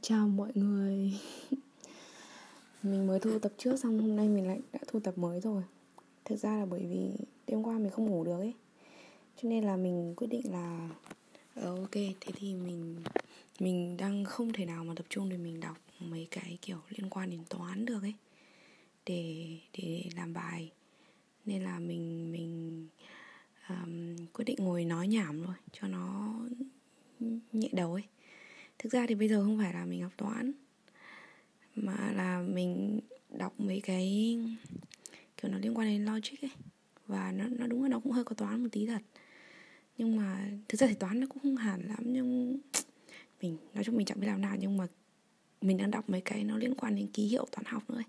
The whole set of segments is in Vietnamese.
Chào mọi người. Mình mới thu tập trước xong hôm nay mình lại đã thu tập mới rồi. Thực ra là bởi vì đêm qua mình không ngủ được ấy. Cho nên là mình quyết định là Ờ ok, thế thì mình Mình đang không thể nào mà tập trung để mình đọc mấy cái kiểu liên quan đến toán được ấy. Để, để làm bài. Nên là mình mình um, quyết định ngồi nói nhảm thôi Cho nó nhẹ đầu ấy thực ra thì bây giờ không phải là mình học toán mà là mình đọc mấy cái kiểu nó liên quan đến logic ấy. Và nó nó đúng là nó cũng hơi có toán một tí thật. Nhưng mà thực ra thì toán nó cũng không hẳn lắm nhưng mình nói chung mình chẳng biết làm nào nhưng mà mình đang đọc mấy cái nó liên quan đến ký hiệu toán học nữa ấy.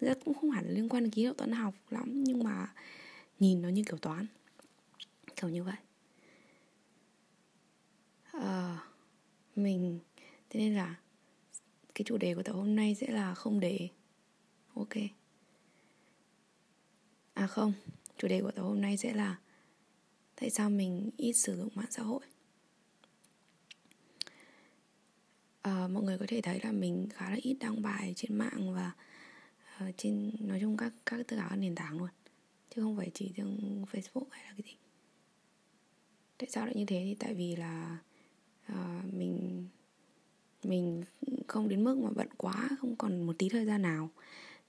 thực ra cũng không hẳn là liên quan đến ký hiệu toán học lắm nhưng mà nhìn nó như kiểu toán kiểu như vậy. Uh, mình. Thế nên là cái chủ đề của tập hôm nay sẽ là không để. Ok. À không. Chủ đề của tập hôm nay sẽ là tại sao mình ít sử dụng mạng xã hội. À, mọi người có thể thấy là mình khá là ít đăng bài trên mạng và uh, trên nói chung các các tất cả các nền tảng luôn. Chứ không phải chỉ riêng Facebook hay là cái gì. Tại sao lại như thế? Thì tại vì là Ờ, mình mình không đến mức mà bận quá không còn một tí thời gian nào.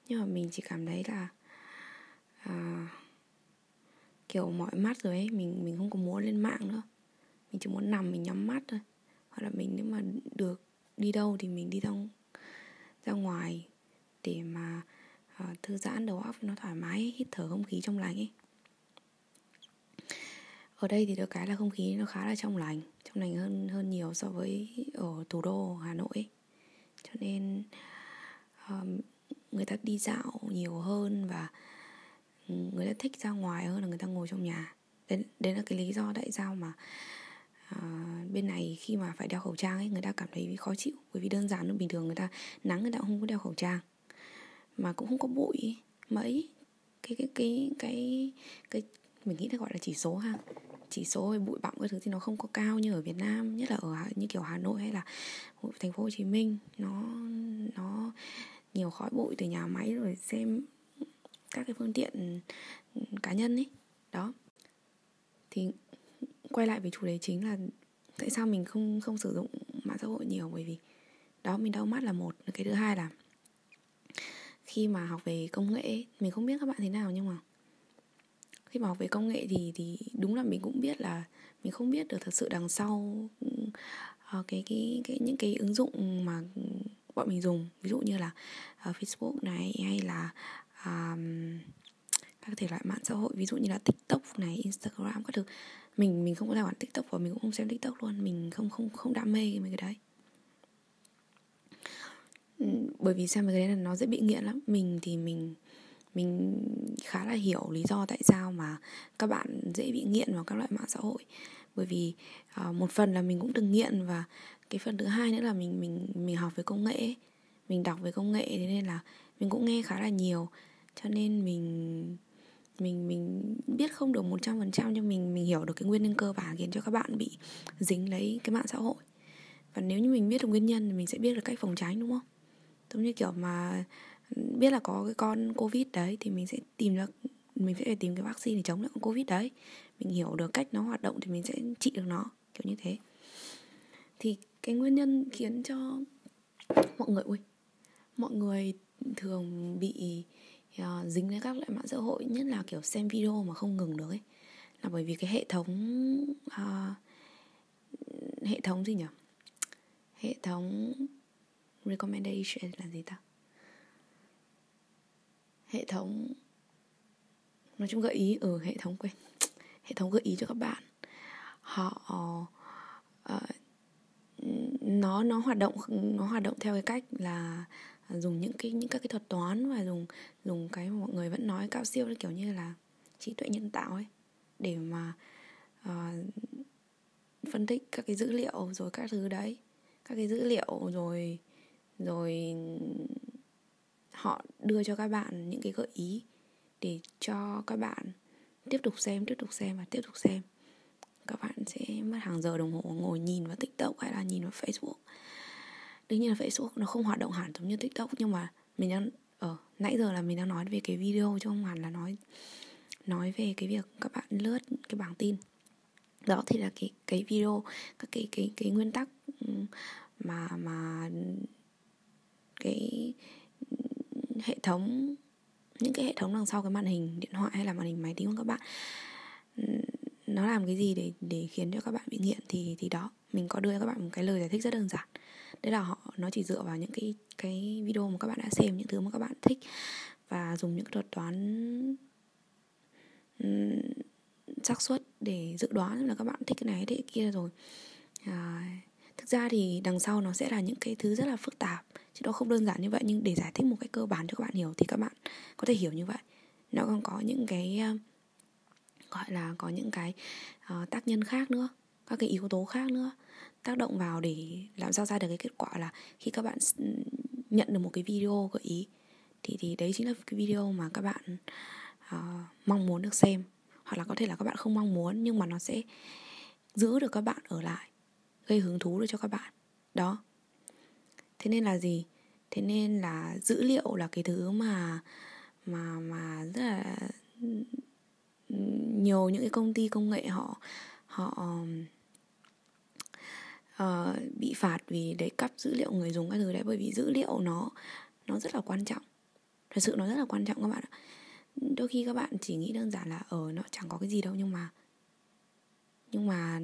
Nhưng mà mình chỉ cảm thấy là à, kiểu mỏi mắt rồi ấy mình mình không có muốn lên mạng nữa. Mình chỉ muốn nằm mình nhắm mắt thôi. Hoặc là mình nếu mà được đi đâu thì mình đi ra ra ngoài để mà à, thư giãn đầu óc nó thoải mái hít thở không khí trong lành ấy ở đây thì được cái là không khí nó khá là trong lành trong lành hơn hơn nhiều so với ở thủ đô Hà Nội ấy. cho nên um, người ta đi dạo nhiều hơn và người ta thích ra ngoài hơn là người ta ngồi trong nhà. Đấy, đấy là cái lý do tại sao mà uh, bên này khi mà phải đeo khẩu trang ấy người ta cảm thấy khó chịu. Bởi vì đơn giản nó bình thường người ta nắng người ta không có đeo khẩu trang. Mà cũng không có bụi mấy cái cái cái cái cái mình nghĩ là gọi là chỉ số ha chỉ số về bụi bặm cái thứ thì nó không có cao như ở Việt Nam, nhất là ở như kiểu Hà Nội hay là thành phố Hồ Chí Minh. Nó nó nhiều khói bụi từ nhà máy rồi xem các cái phương tiện ừ, cá nhân ấy. Đó. Thì quay lại về chủ đề chính là tại sao mình không không sử dụng mạng xã hội nhiều, bởi vì đó, mình đau mắt là một. Cái thứ hai là khi mà học về công nghệ, mình không biết các bạn thế nào nhưng mà khi mà học về công nghệ thì thì đúng là mình cũng biết là mình không biết được thật sự đằng sau uh, cái cái cái những cái ứng dụng mà bọn mình dùng. Ví dụ như là uh, Facebook này hay là um, các thể loại mạng xã hội ví dụ như là TikTok này, Instagram các thứ. Mình mình không có tài khoản TikTok và mình cũng không xem TikTok luôn. Mình không không không đam mê mấy cái đấy. Bởi vì xem mấy cái đấy là nó dễ bị nghiện lắm. Mình thì mình mình khá là hiểu lý do tại sao mà các bạn dễ bị nghiện vào các loại mạng xã hội. Bởi vì uh, một phần là mình cũng từng nghiện và cái phần thứ hai nữa là mình mình mình học về công nghệ mình đọc về công nghệ thế nên là mình cũng nghe khá là nhiều. Cho nên mình mình mình biết không được một trăm phần trăm nhưng mình mình hiểu được cái nguyên nhân cơ bản khiến cho các bạn bị dính lấy cái mạng xã hội. Và nếu như mình biết được nguyên nhân thì mình sẽ biết được cách phòng tránh đúng không? Giống như kiểu mà biết là có cái con covid đấy thì mình sẽ tìm được mình sẽ phải tìm cái vaccine để chống lại con covid đấy. Mình hiểu được cách nó hoạt động thì mình sẽ trị được nó kiểu như thế. Thì cái nguyên nhân khiến cho mọi người ui mọi người thường bị uh, dính đến các loại mạng xã hội nhất là kiểu xem video mà không ngừng được ấy là bởi vì cái hệ thống uh, hệ thống gì nhỉ? Hệ thống recommendation là gì ta? Hệ thống nói chung gợi ý ở ừ, hệ thống quên. Hệ thống gợi ý cho các bạn. Họ uh, nó nó hoạt động nó hoạt động theo cái cách là dùng những cái những các cái thuật toán và dùng dùng cái mà mọi người vẫn nói cao siêu kiểu như là trí tuệ nhân tạo ấy để mà uh, phân tích các cái dữ liệu rồi các thứ đấy. Các cái dữ liệu rồi rồi họ đưa cho các bạn những cái gợi ý để cho các bạn tiếp tục xem tiếp tục xem và tiếp tục xem. Các bạn sẽ mất hàng giờ đồng hồ ngồi nhìn vào tiktok hay là nhìn vào facebook. Đương nhiên là Facebook nó không hoạt động hẳn giống như TikTok nhưng mà mình đang ở ờ, nãy giờ là mình đang nói về cái video chứ không hẳn là nói nói về cái việc các bạn lướt cái bảng tin. Đó thì là cái cái video các cái cái cái nguyên tắc mà mà cái hệ thống những cái hệ thống đằng sau cái màn hình điện thoại hay là màn hình máy tính của các bạn nó làm cái gì để để khiến cho các bạn bị nghiện thì thì đó mình có đưa cho các bạn một cái lời giải thích rất đơn giản. Đấy là họ nó chỉ dựa vào những cái cái video mà các bạn đã xem những thứ mà các bạn thích và dùng những thuật toán xác suất để dự đoán là các bạn thích cái này thích cái kia rồi. À, thực ra thì đằng sau nó sẽ là những cái thứ rất là phức tạp chứ nó không đơn giản như vậy. Nhưng để giải thích một cách cơ bản cho các bạn hiểu thì các bạn có thể hiểu như vậy. Nó còn có những cái ờ, gọi là có những cái uh, tác nhân khác nữa các cái yếu tố khác nữa. Tác động vào để làm sao ra được cái kết quả là khi các bạn ừ, nhận được một cái video gợi ý thì thì đấy chính là cái video mà các bạn uh, mong muốn được xem. Hoặc là có thể là các bạn không mong muốn nhưng mà nó sẽ giữ được các bạn ở lại gây hứng thú được cho các bạn. Đó. Thế nên là gì? Thế nên là dữ liệu là cái thứ mà mà mà rất là nhiều những cái công ty công nghệ họ họ uh, bị phạt vì đấy cắp dữ liệu người dùng các thứ đấy bởi vì dữ liệu nó nó rất là quan trọng. Thật sự nó rất là quan trọng các bạn ạ. Đôi khi các bạn chỉ nghĩ đơn giản là ở ờ, nó chẳng có cái gì đâu nhưng mà nhưng mà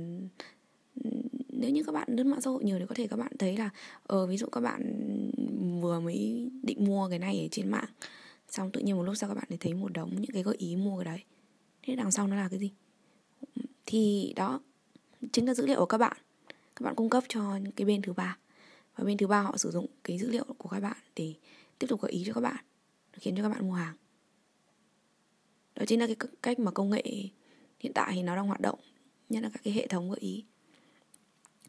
nếu như các bạn lướt mạng xã hội nhiều thì có thể các bạn thấy là ờ ví dụ các bạn vừa mới định mua cái này ở trên mạng, xong tự nhiên một lúc sau các bạn thấy một đống những cái gợi ý mua cái đấy. Thế đằng sau nó là cái gì? Thì đó, chính là dữ liệu của các bạn. Các bạn cung cấp cho cái bên thứ ba. Và bên thứ ba họ sử dụng cái dữ liệu của các bạn để tiếp tục gợi ý cho các bạn, khiến cho các bạn mua hàng. Đó chính là cái cách mà công nghệ hiện tại thì nó đang hoạt động, nhất là các cái hệ thống gợi ý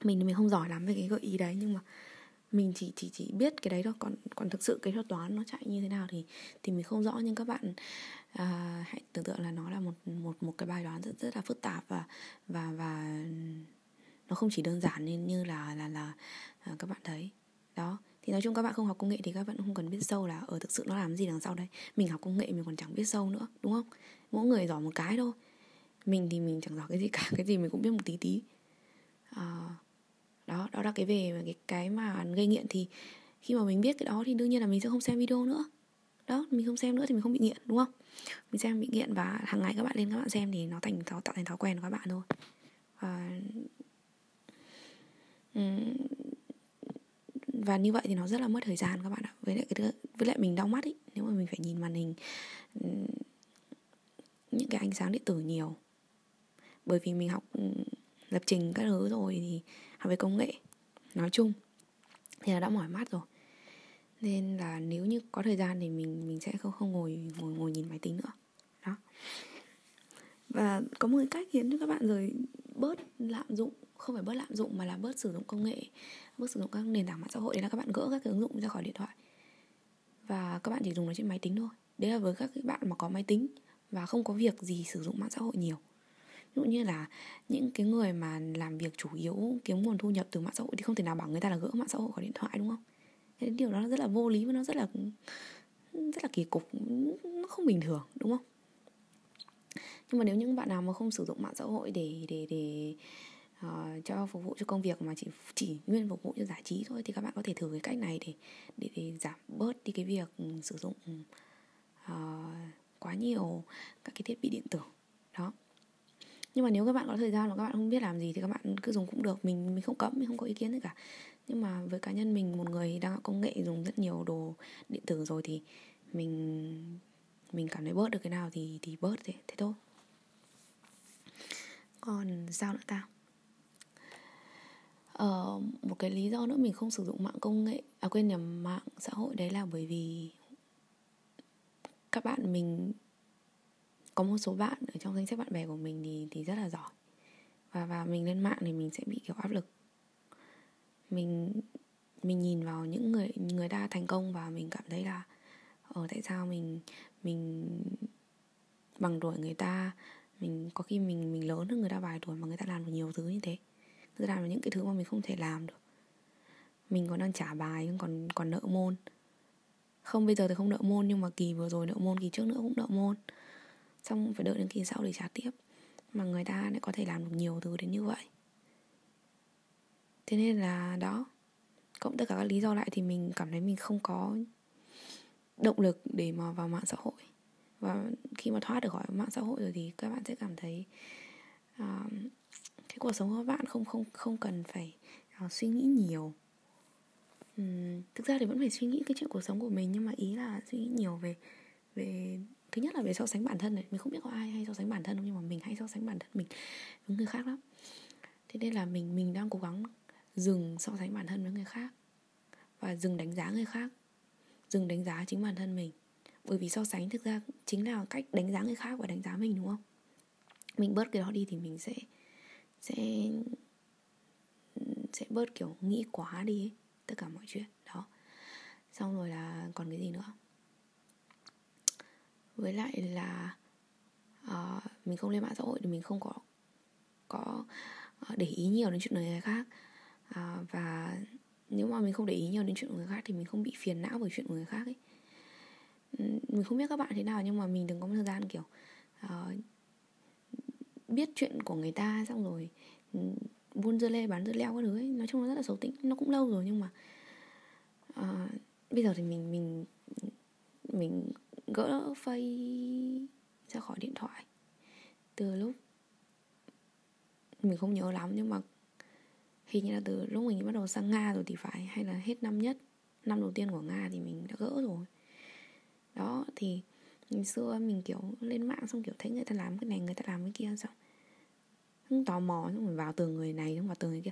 mình thì mình không giỏi lắm về cái gợi ý đấy nhưng mà mình chỉ chỉ chỉ biết cái đấy thôi. Còn còn thực sự cái thuật toán nó chạy như thế nào thì thì mình không rõ. Nhưng các bạn à, hãy tưởng tượng là nó là một một một cái bài toán rất rất là phức tạp và và và nó không chỉ đơn giản như như là là là à, các bạn thấy. Đó. Thì nói chung các bạn không học công nghệ thì các bạn không cần biết sâu là ở thực sự nó làm gì đằng sau đây mình học công nghệ mình còn chẳng biết sâu nữa đúng không? Mỗi người giỏi một cái thôi. Mình thì mình chẳng giỏi cái gì cả cái gì mình cũng biết một tí tí. À, đó đó là cái về cái cái mà gây nghiện thì khi mà mình biết cái đó thì đương nhiên là mình sẽ không xem video nữa. Đó, mình không xem nữa thì mình không bị nghiện, đúng không? Mình xem bị nghiện và hàng ngày các bạn lên các bạn xem thì nó thành nó tạo thành thói quen của các bạn thôi. Và và như vậy thì nó rất là mất thời gian các bạn ạ. Với lại cái với lại mình đau mắt ý nếu mà mình phải nhìn màn hình những cái ánh sáng điện tử nhiều. Bởi vì mình học lập trình các thứ rồi thì học về công nghệ. Nói chung thì là đã mỏi mắt rồi. Nên là nếu như có thời gian thì mình mình sẽ không không ngồi ngồi ngồi nhìn máy tính nữa. Đó. Và có một cái cách khiến cho các bạn rồi bớt lạm dụng, không phải bớt lạm dụng mà là bớt sử dụng công nghệ, bớt sử dụng các nền tảng mạng xã hội đấy là các bạn gỡ các cái ứng dụng ra khỏi điện thoại. Và các bạn chỉ dùng nó trên máy tính thôi. Đấy là với các bạn mà có máy tính và không có việc gì sử dụng mạng xã hội nhiều dụ như là những cái người mà làm việc chủ yếu kiếm nguồn thu nhập từ mạng xã hội thì không thể nào bảo người ta là gỡ mạng xã hội khỏi điện thoại đúng không? Cái điều đó rất là vô lý và nó rất là rất là kỳ cục nó không bình thường đúng không? Nhưng mà nếu những bạn nào mà không sử dụng mạng xã hội để để để uh, cho phục vụ cho công việc mà chỉ chỉ nguyên phục vụ cho giải trí thôi thì các bạn có thể thử cái cách này để để, để giảm bớt đi cái việc sử dụng uh, quá nhiều các cái thiết bị điện tử. Đó nhưng mà nếu các bạn có thời gian mà các bạn không biết làm gì thì các bạn cứ dùng cũng được. Mình mình không cấm mình không có ý kiến gì cả. Nhưng mà với cá nhân mình một người đang công nghệ dùng rất nhiều đồ điện tử rồi thì mình mình cảm thấy bớt được cái nào thì thì bớt thế thế thôi. Còn sao nữa ta? Ờ, một cái lý do nữa mình không sử dụng mạng công nghệ à quên nhầm mạng xã hội đấy là bởi vì các bạn mình có một số bạn ở trong danh sách bạn bè của mình thì thì rất là giỏi. Và và mình lên mạng thì mình sẽ bị kiểu áp lực. Mình mình nhìn vào những người người ta thành công và mình cảm thấy là ở tại sao mình mình bằng tuổi người ta, mình có khi mình mình lớn hơn người ta vài tuổi mà người ta làm được nhiều thứ như thế. Người ta làm được những cái thứ mà mình không thể làm được. Mình còn đang trả bài, còn còn nợ môn. Không, bây giờ thì không nợ môn nhưng mà kỳ vừa rồi nợ môn, kỳ trước nữa cũng nợ môn xong phải đợi đến kỳ sau để trả tiếp. Mà người ta lại có thể làm được nhiều thứ đến như vậy. Thế nên là đó. Cộng tất cả các lý do lại thì mình cảm thấy mình không có động lực để mà vào mạng xã hội. Và khi mà thoát được khỏi mạng xã hội rồi thì các bạn sẽ cảm thấy uh, cái cuộc sống của các bạn không không không cần phải uh, suy nghĩ nhiều. Uhm, thực ra thì vẫn phải suy nghĩ cái chuyện cuộc sống của mình nhưng mà ý là suy nghĩ nhiều về về thứ nhất là về so sánh bản thân này. Mình không biết có ai hay so sánh bản thân không nhưng mà mình hay so sánh bản thân mình với người khác lắm. Thế nên là mình mình đang cố gắng dừng so sánh bản thân với người khác và dừng đánh giá người khác dừng đánh giá chính bản thân mình. Bởi vì so sánh thực ra chính là cách đánh giá người khác và đánh giá mình đúng không? Mình bớt cái đó đi thì mình sẽ sẽ sẽ bớt kiểu nghĩ quá đi ấy, tất cả mọi chuyện. Đó. Xong rồi là còn cái gì nữa? Với lại là uh, mình không lên mạng xã hội thì mình không có có ờ, để ý nhiều đến chuyện người khác. Uh, và nếu mà mình không để ý nhiều đến chuyện của người khác thì mình không bị phiền não bởi chuyện của người khác ấy. Mình không biết các bạn thế nào nhưng mà mình đừng có một thời gian kiểu uh, biết chuyện của người ta xong rồi buôn dưa lê bán dưa leo các thứ ấy. Nói chung là rất là xấu tính nó cũng lâu rồi nhưng mà uh, bây giờ thì mình mình mình gỡ phây ra khỏi điện thoại. Từ lúc mình không nhớ lắm, nhưng mà hình như là từ lúc mình bắt đầu sang nga rồi thì phải, hay là hết năm nhất, năm đầu tiên của nga thì mình đã gỡ rồi. Đó, thì ngày xưa mình, kiểu, lên mạng xong, kiểu, thấy người ta làm cái này, người ta làm cái kia, xong không tò mò, xong rồi vào tường người này, xong vào tường người kia.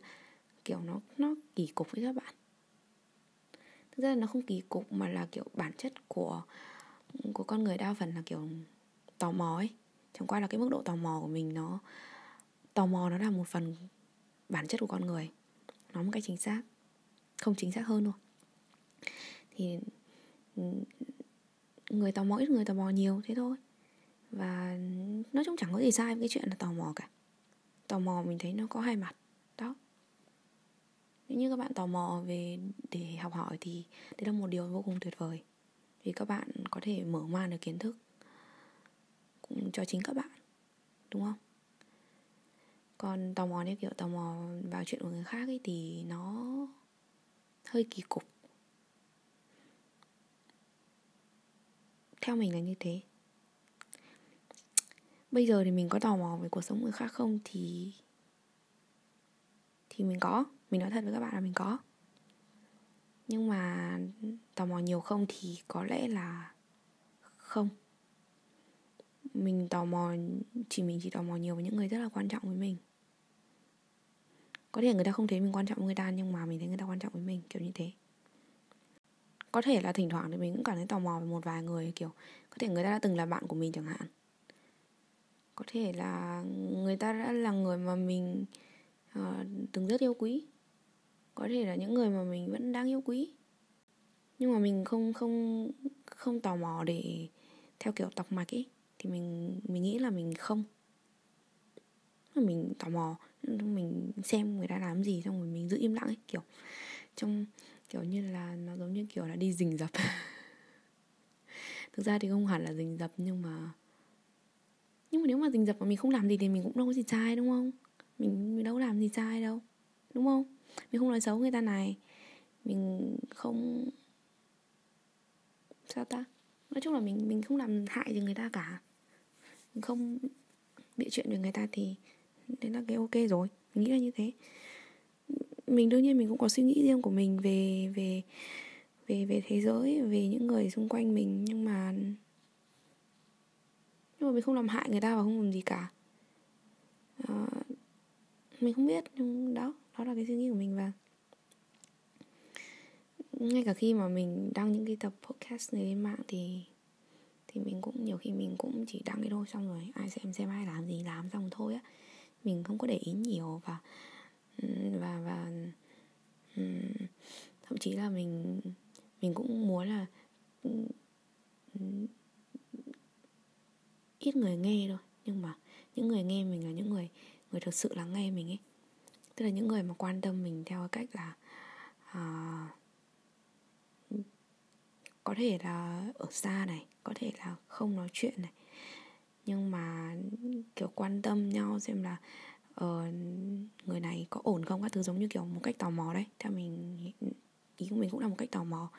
Kiểu, nó nó kỳ cục với các bạn. Thực ra là nó không kỳ cục mà là, kiểu, bản chất của của con người đa phần là, kiểu, tò mò ấy. Chẳng qua là cái mức độ tò mò của mình nó, tò mò nó là một phần bản chất của con người. Nó một cách chính xác, không chính xác hơn thôi. Thì người tò mò ít, người tò mò nhiều, thế thôi. Và nói chung chẳng có gì sai với cái chuyện là tò mò cả. Tò mò mình thấy nó có hai mặt, đó. Nếu như các bạn tò mò về để học hỏi thì đấy là một điều vô cùng tuyệt vời vì các bạn có thể mở mang được kiến thức cũng cho chính các bạn, đúng không? Còn tò mò như kiểu tò mò vào chuyện của người khác ấy thì nó hơi kỳ cục. Theo mình là như thế. Bây giờ thì mình có tò mò về cuộc sống người khác không thì thì mình có. Mình nói thật với các bạn là mình có nhưng mà tò mò nhiều không thì có lẽ là không. Mình tò mò chỉ mình chỉ tò mò nhiều với những người rất là quan trọng với mình. Có thể người ta không thấy mình quan trọng với người ta nhưng mà mình thấy người ta quan trọng với mình kiểu như thế. Có thể là thỉnh thoảng thì mình cũng cảm thấy tò mò về một vài người kiểu có thể người ta đã từng là bạn của mình chẳng hạn. Có thể là người ta đã là người mà mình uh, từng rất yêu quý có thể là những người mà mình vẫn đang yêu quý. Nhưng mà mình không không không tò mò để theo kiểu tọc mạch ấy. Thì mình mình nghĩ là mình không. Mình tò mò mình xem người ta làm gì xong rồi mình giữ im lặng ấy kiểu trong kiểu như là nó giống như kiểu là đi rình rập. Thực ra thì không hẳn là rình rập nhưng mà nhưng mà nếu mà rình rập mà mình không làm gì thì mình cũng đâu có gì sai đúng không? Mình, mình đâu có làm gì sai đâu đúng không? Mình không nói xấu người ta này. Mình không sao ta? Nói chung là mình mình không làm hại gì người ta cả. Mình không bị chuyện về người ta thì đấy là cái ok rồi. Mình nghĩ là như thế. Mình đương nhiên mình cũng có suy nghĩ riêng của mình về về về về thế giới về những người xung quanh mình nhưng mà nhưng mà mình không làm hại người ta và không làm gì cả. À, mình không biết nhưng đó đó là cái suy nghĩ của mình và ngay cả khi mà mình đăng những cái tập podcast này lên mạng thì thì mình cũng, nhiều khi mình cũng chỉ đăng cái thôi, xong rồi ai xem xem ai làm gì làm xong thôi á. Mình không có để ý nhiều và và và thậm chí là mình mình cũng muốn là ít người nghe thôi. Nhưng mà những người nghe mình là những người người thực sự lắng nghe mình ấy tức là những người mà quan tâm mình theo cách là uh, có thể là ở xa này có thể là không nói chuyện này. Nhưng mà kiểu quan tâm nhau xem là uh, người này có ổn không? Các thứ giống như kiểu một cách tò mò đấy. Theo mình ý của mình cũng là một cách tò mò.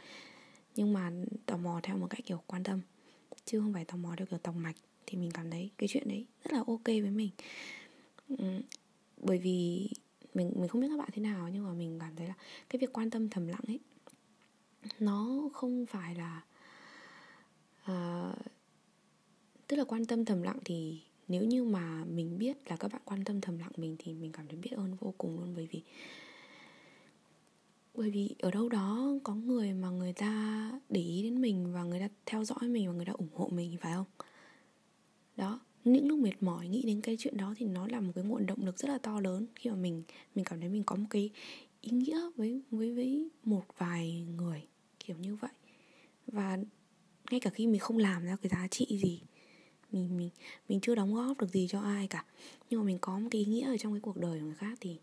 Nhưng mà tò mò theo một cách kiểu quan tâm chứ không phải tò mò theo kiểu tòng mạch thì mình cảm thấy cái chuyện đấy rất là ok với mình. Bởi vì mình mình không biết các bạn thế nào nhưng mà mình cảm thấy là cái việc quan tâm thầm lặng ấy nó không phải là uh, tức là quan tâm thầm lặng thì nếu như mà mình biết là các bạn quan tâm thầm lặng mình thì mình cảm thấy biết ơn vô cùng luôn. Bởi vì bởi vì ở đâu đó có người mà người ta để ý đến mình và người ta theo dõi mình và người ta ủng hộ mình phải không? Đó những lúc mệt mỏi nghĩ đến cái chuyện đó thì nó là một cái nguồn động lực rất là to lớn khi mà mình mình cảm thấy mình có một cái ý nghĩa với với với một vài người, kiểu như vậy. Và ngay cả khi mình không làm ra cái giá trị gì, mình mình mình chưa đóng góp được gì cho ai cả. Nhưng mà mình có một cái ý nghĩa ở trong cái cuộc đời của người khác thì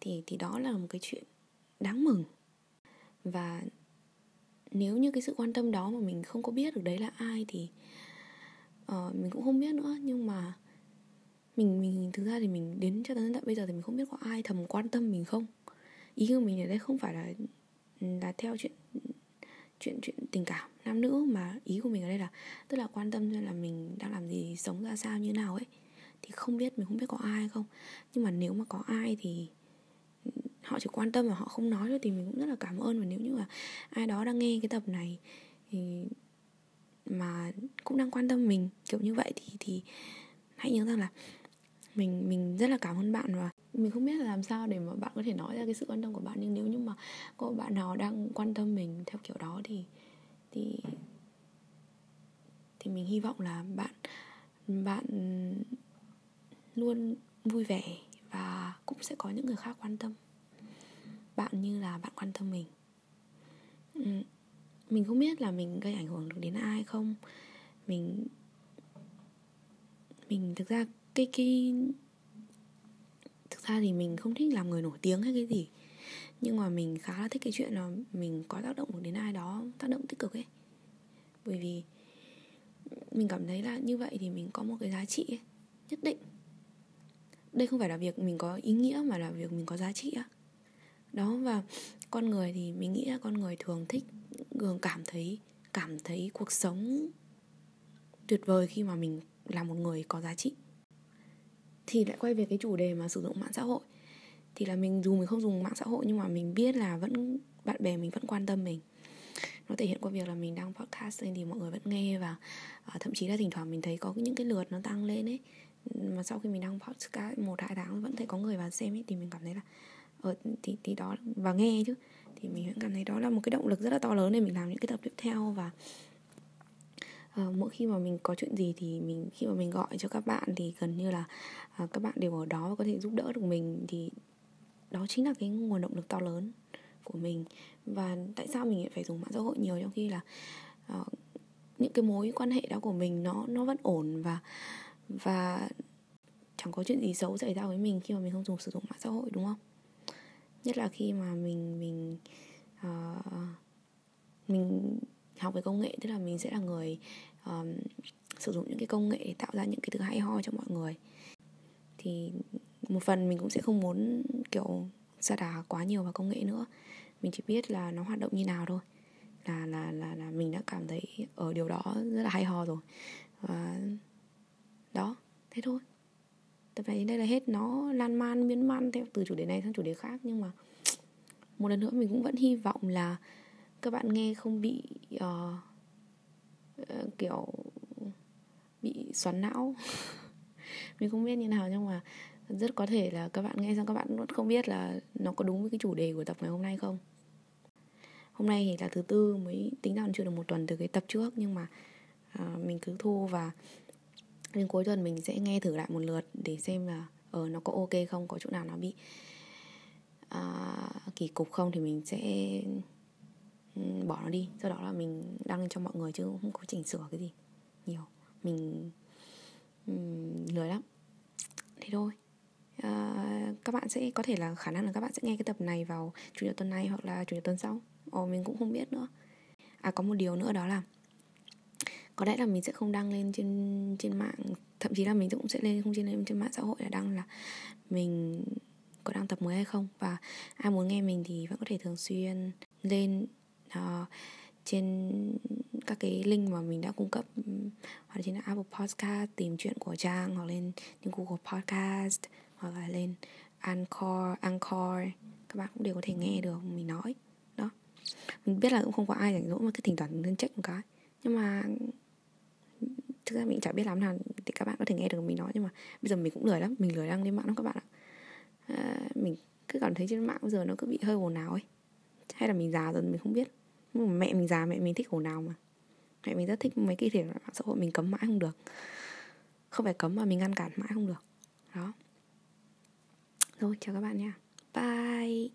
thì thì đó là một cái chuyện đáng mừng. Và nếu như cái sự quan tâm đó mà mình không có biết được đấy là ai thì uh, mình cũng không biết nữa nhưng mà mình mình thực ra thì mình đến cho tới tận bây giờ thì mình không biết có ai thầm quan tâm mình không. Ý của mình ở đây không phải là là theo chuyện chuyện chuyện tình cảm nam nữ mà ý của mình ở đây là tức là quan tâm là mình đang làm gì sống ra sao như nào ấy. Thì không biết mình không biết có ai không. Nhưng mà nếu mà có ai thì họ chỉ quan tâm và họ không nói thôi thì mình cũng rất là cảm ơn. Và nếu như là ai đó đang nghe cái tập này thì mà cũng đang quan tâm mình, kiểu như vậy thì thì hãy nhớ rằng là mình mình rất là cảm ơn bạn và mình không biết là làm sao để mà bạn có thể nói ra cái sự quan tâm của bạn, nhưng nếu như mà có bạn nào đang quan tâm mình theo kiểu đó thì thì thì mình hy vọng là bạn bạn luôn vui vẻ và cũng sẽ có những người khác quan tâm bạn như là bạn quan tâm mình ừ mình không biết là mình gây ảnh hưởng được đến ai không. Mình mình thực ra cái cái thực ra thì mình không thích làm người nổi tiếng hay cái gì. Nhưng mà mình khá là thích cái chuyện là mình có tác động được đến ai đó tác động tích cực ấy. Bởi vì mình cảm thấy là như vậy thì mình có một cái giá trị ấy, nhất định. Đây không phải là việc mình có ý nghĩa mà là việc mình có giá trị á. Đó và con người thì mình nghĩ là con người thường thích gương cảm thấy cảm thấy cuộc sống tuyệt vời khi mà mình là một người có giá trị. Thì lại quay về cái chủ đề mà sử dụng mạng xã hội. Thì là mình dù mình không dùng mạng xã hội nhưng mà mình biết là vẫn bạn bè mình vẫn quan tâm mình. Nó thể hiện qua việc là mình đăng podcast lên thì mọi người vẫn nghe và uh, thậm chí là thỉnh thoảng mình thấy có những cái lượt nó tăng lên ấy. Mà sau khi mình đăng podcast một hai tháng vẫn thấy có người vào xem ấy thì mình cảm thấy là ờ, thì thì đó và nghe chứ thì mình vẫn cảm thấy đó là một cái động lực rất là to lớn để mình làm những cái tập tiếp theo và uh, mỗi khi mà mình có chuyện gì thì mình khi mà mình gọi cho các bạn thì gần như là uh, các bạn đều ở đó và có thể giúp đỡ được mình thì đó chính là cái nguồn động lực to lớn của mình. Và tại sao mình lại phải dùng mạng xã hội nhiều trong khi là uh, những cái mối quan hệ đó của mình nó nó vẫn ổn và và chẳng có chuyện gì xấu xảy ra với mình khi mà mình không dùng sử dụng mạng xã hội đúng không? Nhất là khi mà mình mình uh, mình học về công nghệ tức là mình sẽ là người um, sử dụng những cái công nghệ để tạo ra những cái thứ hay ho cho mọi người. Thì một phần mình cũng sẽ không muốn kiểu sa đà quá nhiều vào công nghệ nữa. Mình chỉ biết là nó hoạt động như nào thôi. Là là là là mình đã cảm thấy ở điều đó rất là hay ho rồi. Và đó thế thôi tập này đến đây là hết nó lan man miên man theo từ chủ đề này sang chủ đề khác. Nhưng mà một lần nữa mình cũng vẫn hy vọng là các bạn nghe không bị uh, uh, kiểu bị xoắn não. Mình không biết như nào nhưng mà rất có thể là các bạn nghe xong các bạn vẫn không biết là nó có đúng với cái chủ đề của tập ngày hôm nay không. Hôm nay thì là thứ tư mới tính ra chưa được một tuần từ cái tập trước. Nhưng mà uh, mình cứ thu và nên cuối tuần mình sẽ nghe thử lại một lượt để xem là ờ uh, nó có ok không có chỗ nào nó bị uh, kỳ cục không thì mình sẽ bỏ nó đi. Sau đó là mình đăng cho mọi người chứ không có chỉnh sửa cái gì nhiều. Mình um, lười lắm. Thế thôi. Uh, các bạn sẽ có thể là khả năng là các bạn sẽ nghe cái tập này vào chủ nhật tuần này hoặc là chủ nhật tuần sau. Ồ mình cũng không biết nữa. À có một điều nữa đó là có lẽ là mình sẽ không đăng lên trên trên mạng thậm chí là mình cũng sẽ lên không trên lên trên mạng xã hội là đăng là mình có đăng tập mới hay không. Và ai muốn nghe mình thì vẫn có thể thường xuyên lên uh, trên các cái link mà mình đã cung cấp ừ, hoặc là trên Apple Podcast tìm chuyện của Trang hoặc lên trên Google Podcast hoặc là lên Anchor Anchor các bạn cũng đều có thể nghe được mình nói đó. Mình biết là cũng không có ai rảnh rỗi mà cứ thỉnh thoảng lên check một cái. Nhưng mà thực ra mình chả biết làm nào thì các bạn có thể nghe được mình nói nhưng mà bây giờ mình cũng lười lắm mình lười đăng lên mạng lắm các bạn ạ. À, mình cứ cảm thấy trên mạng bây giờ nó cứ bị hơi ồn ào ấy. Hay là mình già rồi mình không biết. Nhưng mà mẹ mình già mẹ mình thích ồn ào mà. Mẹ mình rất thích mấy cái thể mạng xã hội mình cấm mãi không được. Không phải cấm mà mình ngăn cản mãi không được. Đó. Rồi chào các bạn nha. Bye.